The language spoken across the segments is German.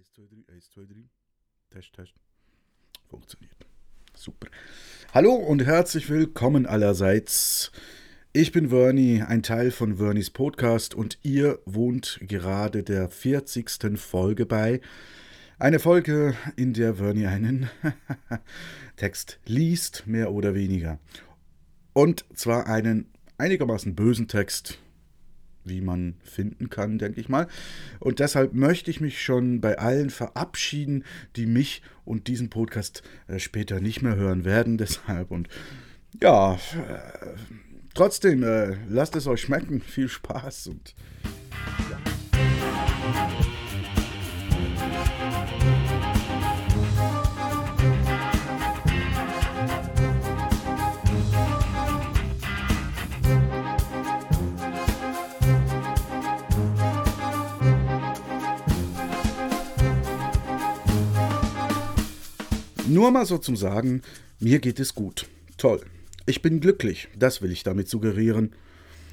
1, 2, 3, 1, 2, 3. Test, Test. Funktioniert. Super. Hallo und herzlich willkommen allerseits. Ich bin Vernie, ein Teil von Vernies Podcast und ihr wohnt gerade der 40. Folge bei. Eine Folge, in der Vernie einen Text liest, mehr oder weniger. Und zwar einen einigermaßen bösen Text, wie man finden kann, denke ich mal. Und deshalb möchte ich mich schon bei allen verabschieden, die mich und diesen Podcast äh, später nicht mehr hören werden. Deshalb und ja, äh, trotzdem, äh, lasst es euch schmecken. Viel Spaß und ja. Nur mal so zum Sagen, mir geht es gut. Toll. Ich bin glücklich, das will ich damit suggerieren.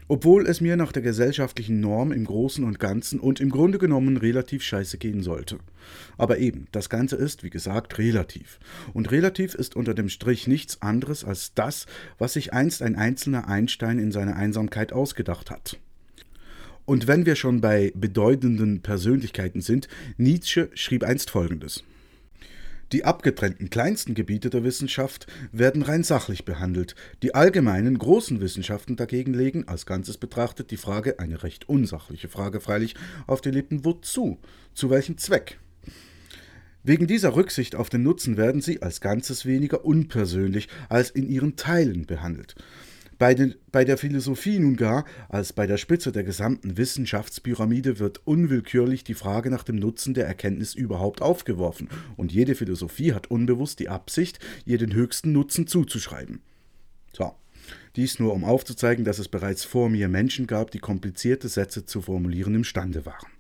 Obwohl es mir nach der gesellschaftlichen Norm im Großen und Ganzen und im Grunde genommen relativ scheiße gehen sollte. Aber eben, das Ganze ist, wie gesagt, relativ. Und relativ ist unter dem Strich nichts anderes als das, was sich einst ein einzelner Einstein in seiner Einsamkeit ausgedacht hat. Und wenn wir schon bei bedeutenden Persönlichkeiten sind, Nietzsche schrieb einst Folgendes. Die abgetrennten kleinsten Gebiete der Wissenschaft werden rein sachlich behandelt, die allgemeinen großen Wissenschaften dagegen legen, als Ganzes betrachtet, die Frage, eine recht unsachliche Frage freilich, auf die Lippen wozu, zu welchem Zweck. Wegen dieser Rücksicht auf den Nutzen werden sie als Ganzes weniger unpersönlich als in ihren Teilen behandelt. Bei, den, bei, der Philosophie nun gar, als bei der Spitze der gesamten Wissenschaftspyramide, wird unwillkürlich die Frage nach dem Nutzen der Erkenntnis überhaupt aufgeworfen, und jede Philosophie hat unbewusst die Absicht, ihr den höchsten Nutzen zuzuschreiben. So, dies nur um aufzuzeigen, dass es bereits vor mir Menschen gab, die komplizierte Sätze zu formulieren imstande waren.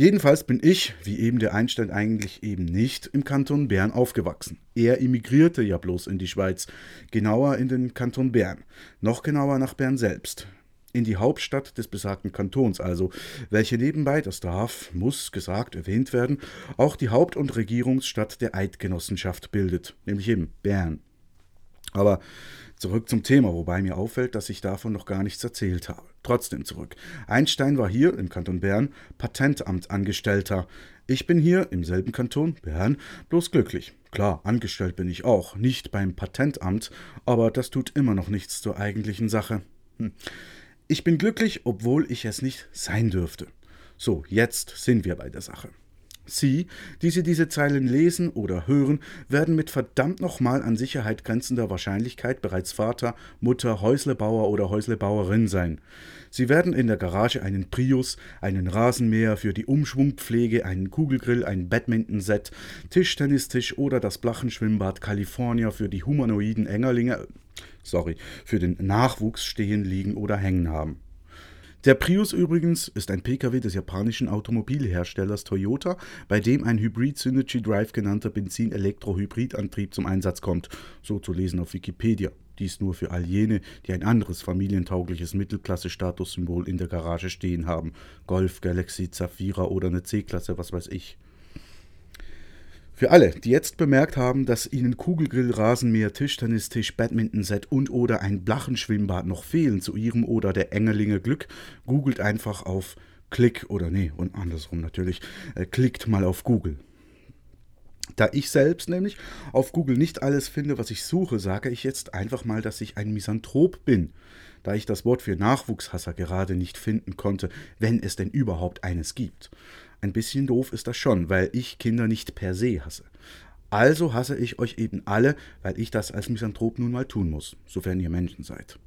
Jedenfalls bin ich, wie eben der Einstein eigentlich eben nicht, im Kanton Bern aufgewachsen. Er emigrierte ja bloß in die Schweiz, genauer in den Kanton Bern, noch genauer nach Bern selbst. In die Hauptstadt des besagten Kantons also, welche nebenbei, das darf, muss gesagt, erwähnt werden, auch die Haupt- und Regierungsstadt der Eidgenossenschaft bildet, nämlich eben Bern. Aber Zurück zum Thema, wobei mir auffällt, dass ich davon noch gar nichts erzählt habe. Trotzdem zurück. Einstein war hier im Kanton Bern Patentamtangestellter. Ich bin hier im selben Kanton, Bern, bloß glücklich. Klar, angestellt bin ich auch, nicht beim Patentamt, aber das tut immer noch nichts zur eigentlichen Sache. Hm. Ich bin glücklich, obwohl ich es nicht sein dürfte. So, jetzt sind wir bei der Sache. Sie, die Sie diese Zeilen lesen oder hören, werden mit verdammt nochmal an Sicherheit grenzender Wahrscheinlichkeit bereits Vater, Mutter, Häuslebauer oder Häuslebauerin sein. Sie werden in der Garage einen Prius, einen Rasenmäher für die Umschwungpflege, einen Kugelgrill, ein Badmintonset, Tischtennistisch oder das Blachenschwimmbad California für die humanoiden Engerlinge, sorry, für den Nachwuchs stehen, liegen oder hängen haben. Der Prius übrigens ist ein Pkw des japanischen Automobilherstellers Toyota, bei dem ein Hybrid Synergy Drive genannter Benzin-Elektro-Hybridantrieb zum Einsatz kommt, so zu lesen auf Wikipedia. Dies nur für all jene, die ein anderes familientaugliches Mittelklasse-Statussymbol in der Garage stehen haben. Golf, Galaxy, Zafira oder eine C-Klasse, was weiß ich. Für alle, die jetzt bemerkt haben, dass ihnen Kugelgrill, Rasenmäher, Tischtennistisch, Badmintonset und oder ein Blachenschwimmbad noch fehlen zu ihrem oder der Engerlinge Glück, googelt einfach auf Klick oder nee, und andersrum natürlich, äh, klickt mal auf Google. Da ich selbst nämlich auf Google nicht alles finde, was ich suche, sage ich jetzt einfach mal, dass ich ein Misanthrop bin, da ich das Wort für Nachwuchshasser gerade nicht finden konnte, wenn es denn überhaupt eines gibt. Ein bisschen doof ist das schon, weil ich Kinder nicht per se hasse. Also hasse ich euch eben alle, weil ich das als Misanthrop nun mal tun muss, sofern ihr Menschen seid.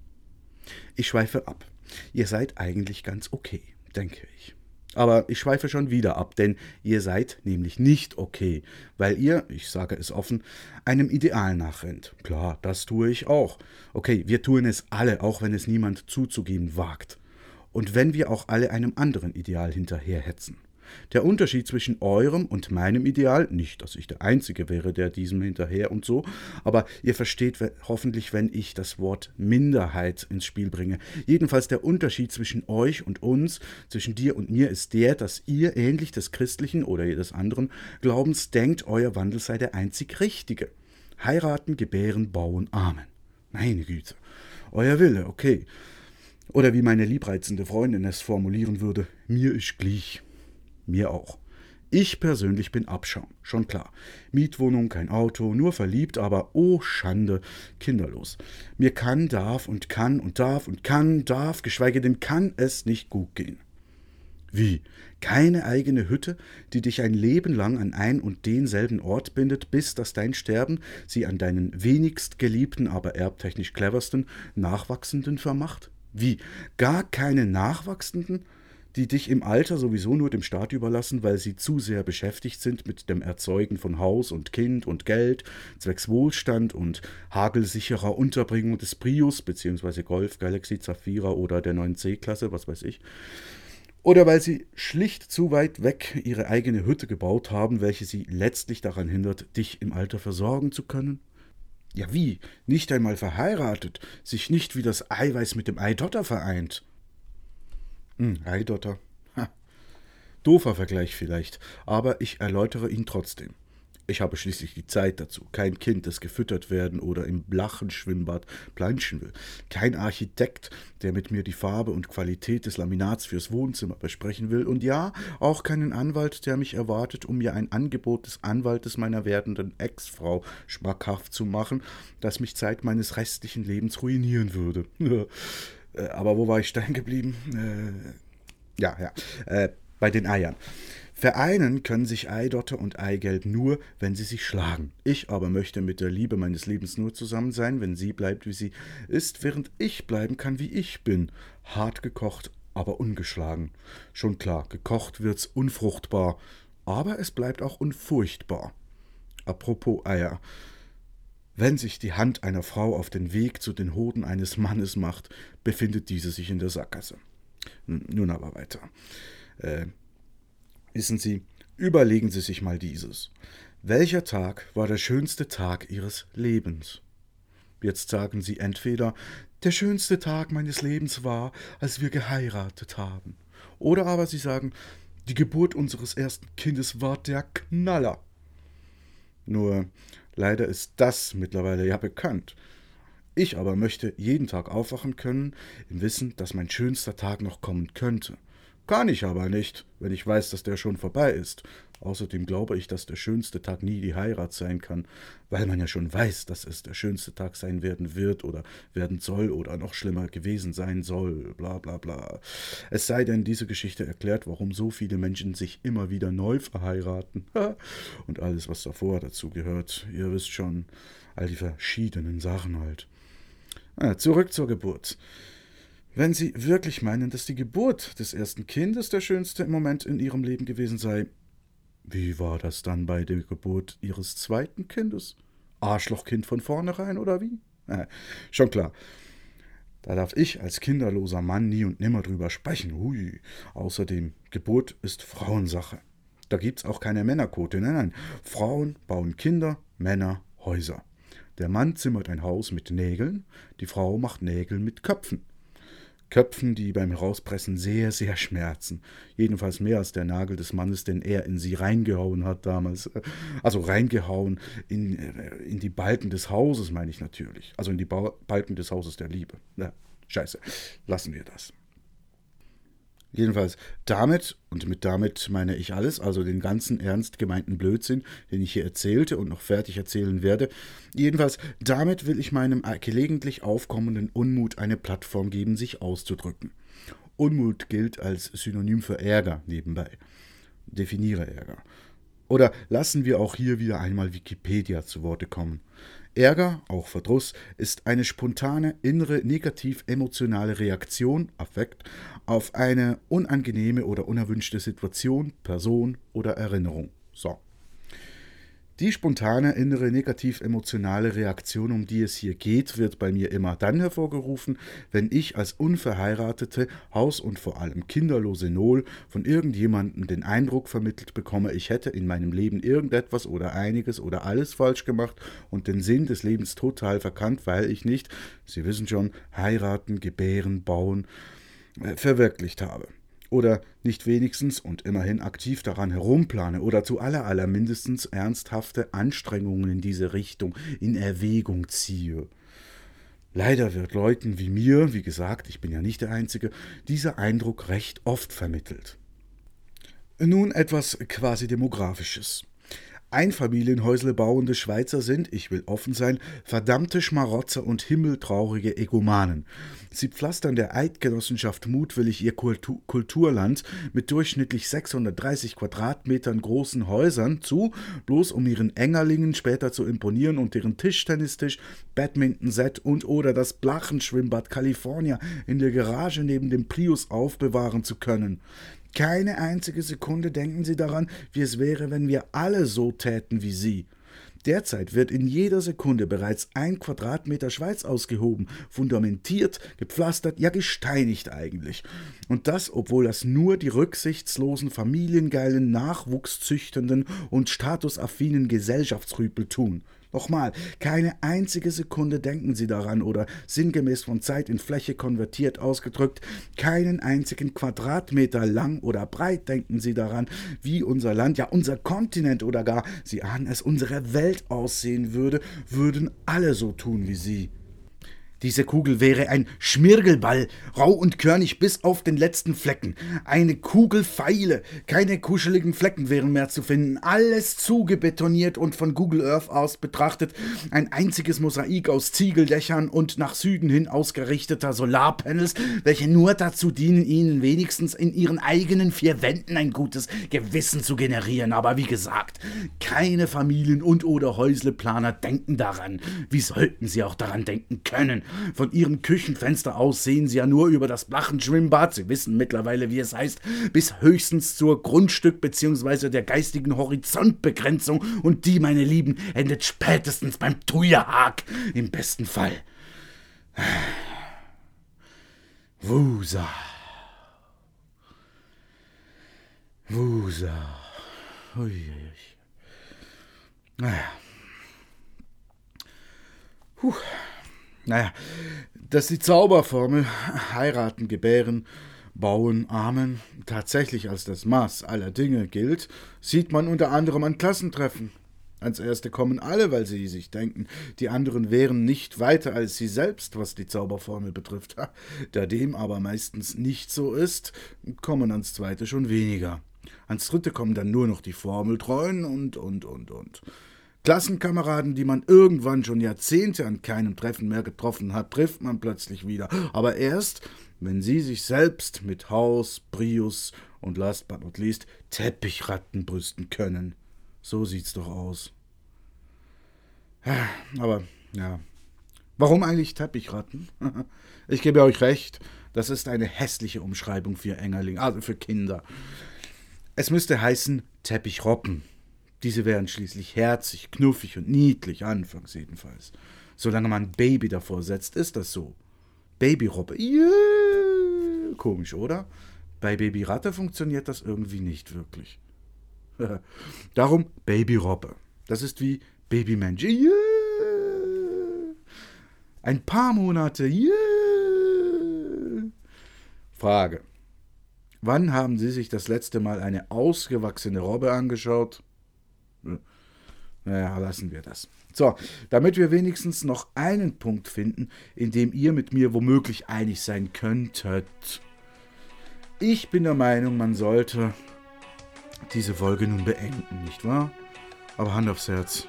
Ich schweife ab. Ihr seid eigentlich ganz okay, denke ich. Aber ich schweife schon wieder ab, denn ihr seid nämlich nicht okay, weil ihr, ich sage es offen, einem Ideal nachrennt. Klar, das tue ich auch. Okay, wir tun es alle, auch wenn es niemand zuzugeben wagt. Und wenn wir auch alle einem anderen Ideal hinterherhetzen. Der Unterschied zwischen eurem und meinem Ideal, nicht, dass ich der Einzige wäre, der diesem hinterher und so, aber ihr versteht hoffentlich, wenn ich das Wort Minderheit ins Spiel bringe. Jedenfalls der Unterschied zwischen euch und uns, zwischen dir und mir, ist der, dass ihr ähnlich des christlichen oder jedes anderen Glaubens denkt, euer Wandel sei der einzig richtige. Heiraten, gebären, bauen, Amen. Meine Güte. Euer Wille, okay. Oder wie meine liebreizende Freundin es formulieren würde, mir ist gleich. Mir auch. Ich persönlich bin Abschaum, schon klar. Mietwohnung, kein Auto, nur verliebt, aber oh Schande, kinderlos. Mir kann, darf und kann und darf und kann, darf, geschweige denn kann es nicht gut gehen. Wie? Keine eigene Hütte, die dich ein Leben lang an ein und denselben Ort bindet, bis dass dein Sterben sie an deinen wenigst geliebten, aber erbtechnisch cleversten Nachwachsenden vermacht? Wie? Gar keine Nachwachsenden? Die dich im Alter sowieso nur dem Staat überlassen, weil sie zu sehr beschäftigt sind mit dem Erzeugen von Haus und Kind und Geld, zwecks Wohlstand und hagelsicherer Unterbringung des Prius bzw. Golf, Galaxy, Zafira oder der neuen C-Klasse, was weiß ich. Oder weil sie schlicht zu weit weg ihre eigene Hütte gebaut haben, welche sie letztlich daran hindert, dich im Alter versorgen zu können? Ja wie? Nicht einmal verheiratet, sich nicht wie das Eiweiß mit dem Eidotter vereint. Hm, Eidotter. Ha. Doofer Vergleich vielleicht, aber ich erläutere ihn trotzdem. Ich habe schließlich die Zeit dazu. Kein Kind, das gefüttert werden oder im Blachenschwimmbad planschen will. Kein Architekt, der mit mir die Farbe und Qualität des Laminats fürs Wohnzimmer besprechen will. Und ja, auch keinen Anwalt, der mich erwartet, um mir ein Angebot des Anwaltes meiner werdenden Ex-Frau schmackhaft zu machen, das mich Zeit meines restlichen Lebens ruinieren würde. Äh, aber wo war ich stehen geblieben? Äh, ja, ja. Äh, bei den Eiern. Vereinen können sich Eidotter und Eigelb nur, wenn sie sich schlagen. Ich aber möchte mit der Liebe meines Lebens nur zusammen sein, wenn sie bleibt, wie sie ist, während ich bleiben kann, wie ich bin. Hart gekocht, aber ungeschlagen. Schon klar, gekocht wird's unfruchtbar, aber es bleibt auch unfurchtbar. Apropos Eier. Wenn sich die Hand einer Frau auf den Weg zu den Hoden eines Mannes macht, befindet diese sich in der Sackgasse. Nun aber weiter. Äh, Wissen Sie, überlegen Sie sich mal dieses. Welcher Tag war der schönste Tag Ihres Lebens? Jetzt sagen Sie entweder, der schönste Tag meines Lebens war, als wir geheiratet haben. Oder aber Sie sagen, die Geburt unseres ersten Kindes war der Knaller. Nur leider ist das mittlerweile ja bekannt. Ich aber möchte jeden Tag aufwachen können, im Wissen, dass mein schönster Tag noch kommen könnte. Kann ich aber nicht, wenn ich weiß, dass der schon vorbei ist. Außerdem glaube ich, dass der schönste Tag nie die Heirat sein kann, weil man ja schon weiß, dass es der schönste Tag sein werden wird oder werden soll oder noch schlimmer gewesen sein soll, bla bla bla. Es sei denn, diese Geschichte erklärt, warum so viele Menschen sich immer wieder neu verheiraten. Und alles, was davor dazu gehört. Ihr wisst schon, all die verschiedenen Sachen halt. Na, zurück zur Geburt. Wenn Sie wirklich meinen, dass die Geburt des ersten Kindes der schönste Moment in Ihrem Leben gewesen sei, wie war das dann bei der Geburt Ihres zweiten Kindes? Arschlochkind von vornherein oder wie? Äh, schon klar. Da darf ich als kinderloser Mann nie und nimmer drüber sprechen. Hui. Außerdem, Geburt ist Frauensache. Da gibt's auch keine Männerquote. Nein, nein. Frauen bauen Kinder, Männer Häuser. Der Mann zimmert ein Haus mit Nägeln, die Frau macht Nägel mit Köpfen. Köpfen, die beim Herauspressen sehr, sehr schmerzen. Jedenfalls mehr als der Nagel des Mannes, den er in sie reingehauen hat damals. Also reingehauen in, in die Balken des Hauses, meine ich natürlich. Also in die Balken des Hauses der Liebe. Ja, scheiße. Lassen wir das. Jedenfalls damit, und mit damit meine ich alles, also den ganzen ernst gemeinten Blödsinn, den ich hier erzählte und noch fertig erzählen werde, jedenfalls damit will ich meinem gelegentlich aufkommenden Unmut eine Plattform geben, sich auszudrücken. Unmut gilt als Synonym für Ärger nebenbei. Definiere Ärger. Oder lassen wir auch hier wieder einmal Wikipedia zu Worte kommen. Ärger, auch Verdruss, ist eine spontane innere negativ-emotionale Reaktion, Affekt, auf eine unangenehme oder unerwünschte Situation, Person oder Erinnerung. So. Die spontane innere negativ-emotionale Reaktion, um die es hier geht, wird bei mir immer dann hervorgerufen, wenn ich als unverheiratete, haus- und vor allem kinderlose Nol von irgendjemandem den Eindruck vermittelt bekomme, ich hätte in meinem Leben irgendetwas oder einiges oder alles falsch gemacht und den Sinn des Lebens total verkannt, weil ich nicht, Sie wissen schon, heiraten, gebären, bauen, äh, verwirklicht habe oder nicht wenigstens und immerhin aktiv daran herumplane oder zu aller aller mindestens ernsthafte Anstrengungen in diese Richtung in Erwägung ziehe. Leider wird Leuten wie mir, wie gesagt, ich bin ja nicht der Einzige, dieser Eindruck recht oft vermittelt. Nun etwas quasi demografisches. Einfamilienhäusle bauende Schweizer sind, ich will offen sein, verdammte Schmarotzer und himmeltraurige Egomanen. Sie pflastern der Eidgenossenschaft mutwillig ihr Kultu Kulturland mit durchschnittlich 630 Quadratmetern großen Häusern zu, bloß um ihren Engerlingen später zu imponieren und deren Tischtennistisch, Badminton-Set und oder das Blachenschwimmbad California in der Garage neben dem Prius aufbewahren zu können. Keine einzige Sekunde denken Sie daran, wie es wäre, wenn wir alle so täten wie Sie. Derzeit wird in jeder Sekunde bereits ein Quadratmeter Schweiz ausgehoben, fundamentiert, gepflastert, ja gesteinigt eigentlich. Und das, obwohl das nur die rücksichtslosen, familiengeilen, nachwuchszüchtenden und statusaffinen Gesellschaftsrüpel tun. Nochmal, keine einzige Sekunde denken Sie daran oder sinngemäß von Zeit in Fläche konvertiert ausgedrückt, keinen einzigen Quadratmeter lang oder breit denken Sie daran, wie unser Land, ja unser Kontinent oder gar, Sie ahnen es, unsere Welt aussehen würde, würden alle so tun wie Sie. Diese Kugel wäre ein Schmirgelball, rau und körnig bis auf den letzten Flecken. Eine Kugel Pfeile, keine kuscheligen Flecken wären mehr zu finden. Alles zugebetoniert und von Google Earth aus betrachtet ein einziges Mosaik aus Ziegeldächern und nach Süden hin ausgerichteter Solarpanels, welche nur dazu dienen, ihnen wenigstens in ihren eigenen vier Wänden ein gutes Gewissen zu generieren. Aber wie gesagt, keine Familien und oder Häusleplaner denken daran. Wie sollten sie auch daran denken können? Von ihrem Küchenfenster aus sehen sie ja nur über das Blachenschwimmbad, sie wissen mittlerweile, wie es heißt, bis höchstens zur Grundstück- bzw. der geistigen Horizontbegrenzung und die, meine Lieben, endet spätestens beim Thujahaag, im besten Fall. Wusa. Wusa. Uiuiui. Naja. Puh. Naja, dass die Zauberformel heiraten, gebären, bauen, amen tatsächlich als das Maß aller Dinge gilt, sieht man unter anderem an Klassentreffen. Ans erste kommen alle, weil sie sich denken, die anderen wären nicht weiter als sie selbst, was die Zauberformel betrifft. Da dem aber meistens nicht so ist, kommen ans zweite schon weniger. Ans dritte kommen dann nur noch die Formeltreuen und, und, und, und. Klassenkameraden, die man irgendwann schon Jahrzehnte an keinem Treffen mehr getroffen hat, trifft man plötzlich wieder. Aber erst, wenn sie sich selbst mit Haus, Prius und last but not least Teppichratten brüsten können. So sieht's doch aus. Aber, ja. Warum eigentlich Teppichratten? Ich gebe euch recht, das ist eine hässliche Umschreibung für Engerling, also für Kinder. Es müsste heißen Teppichroppen. Diese wären schließlich herzig, knuffig und niedlich, anfangs jedenfalls. Solange man Baby davor setzt, ist das so. Babyrobbe, yeah. komisch, oder? Bei Babyratte funktioniert das irgendwie nicht wirklich. Darum Babyrobbe. Das ist wie Babymensch. Yeah. Ein paar Monate. Yeah. Frage. Wann haben Sie sich das letzte Mal eine ausgewachsene Robbe angeschaut? Naja, lassen wir das. So, damit wir wenigstens noch einen Punkt finden, in dem ihr mit mir womöglich einig sein könntet. Ich bin der Meinung, man sollte diese Folge nun beenden, nicht wahr? Aber Hand aufs Herz.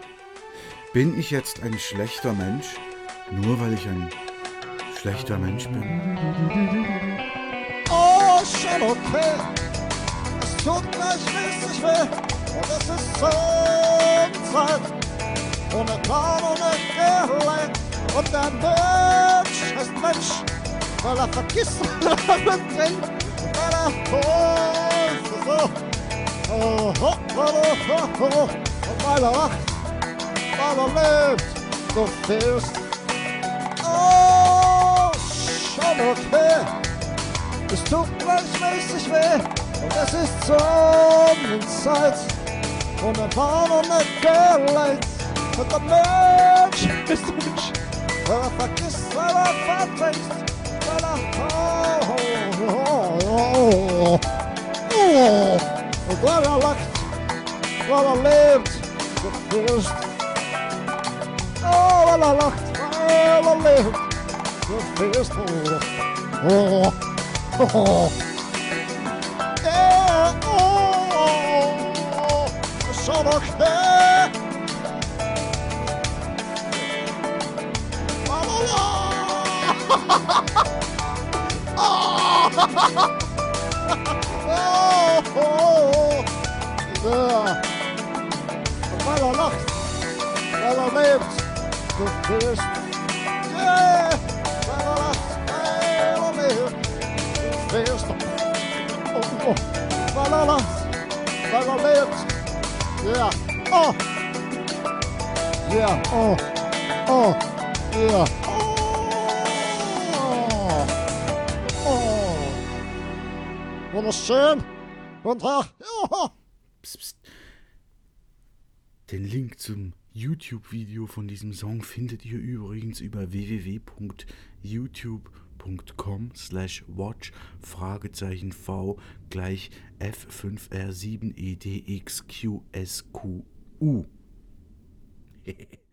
Bin ich jetzt ein schlechter Mensch, nur weil ich ein schlechter Mensch bin? Oh, Charlotte, es tut mir schließlich weh. Und es ist Zeit ohne Plan, ohne Geleid. Und der Mensch ist Mensch, weil er vergisst, was er trinkt. Weil er ist so. Oh, oh, oh, oh, oh, weil er lacht, weil er lebt. Du fehlst. Oh, schon okay. Es tut gleichmäßig weh und es ist Sonnenzeit. Und der Baum nicht geleitet und der Mensch ist Mensch. Weil er vergisst, weil er verdrängt, weil er oh, oh, oh, oh. Und weil er lacht, weil er lebt, du fehlst. Oh, weil er lacht, weil er lebt, du fehlst. Oh, oh. Oh. Schon okay. La, la, la. Oh, oh, yeah. Weil er lacht, weil er lebt, du bist. Yeah, weil er lacht, weil er lebt. feest. Oh, oh. Waar la la. Waar la leert. Ja. Oh. Ja. Oh. Oh. Ja. Oh. Oh. Wunderschön. Guten Tag. Ja. Psst, psst. Den Link zum YouTube-Video von diesem Song findet ihr übrigens über www.youtube.com slash watch Fragezeichen V gleich F5R7EDXQSQU.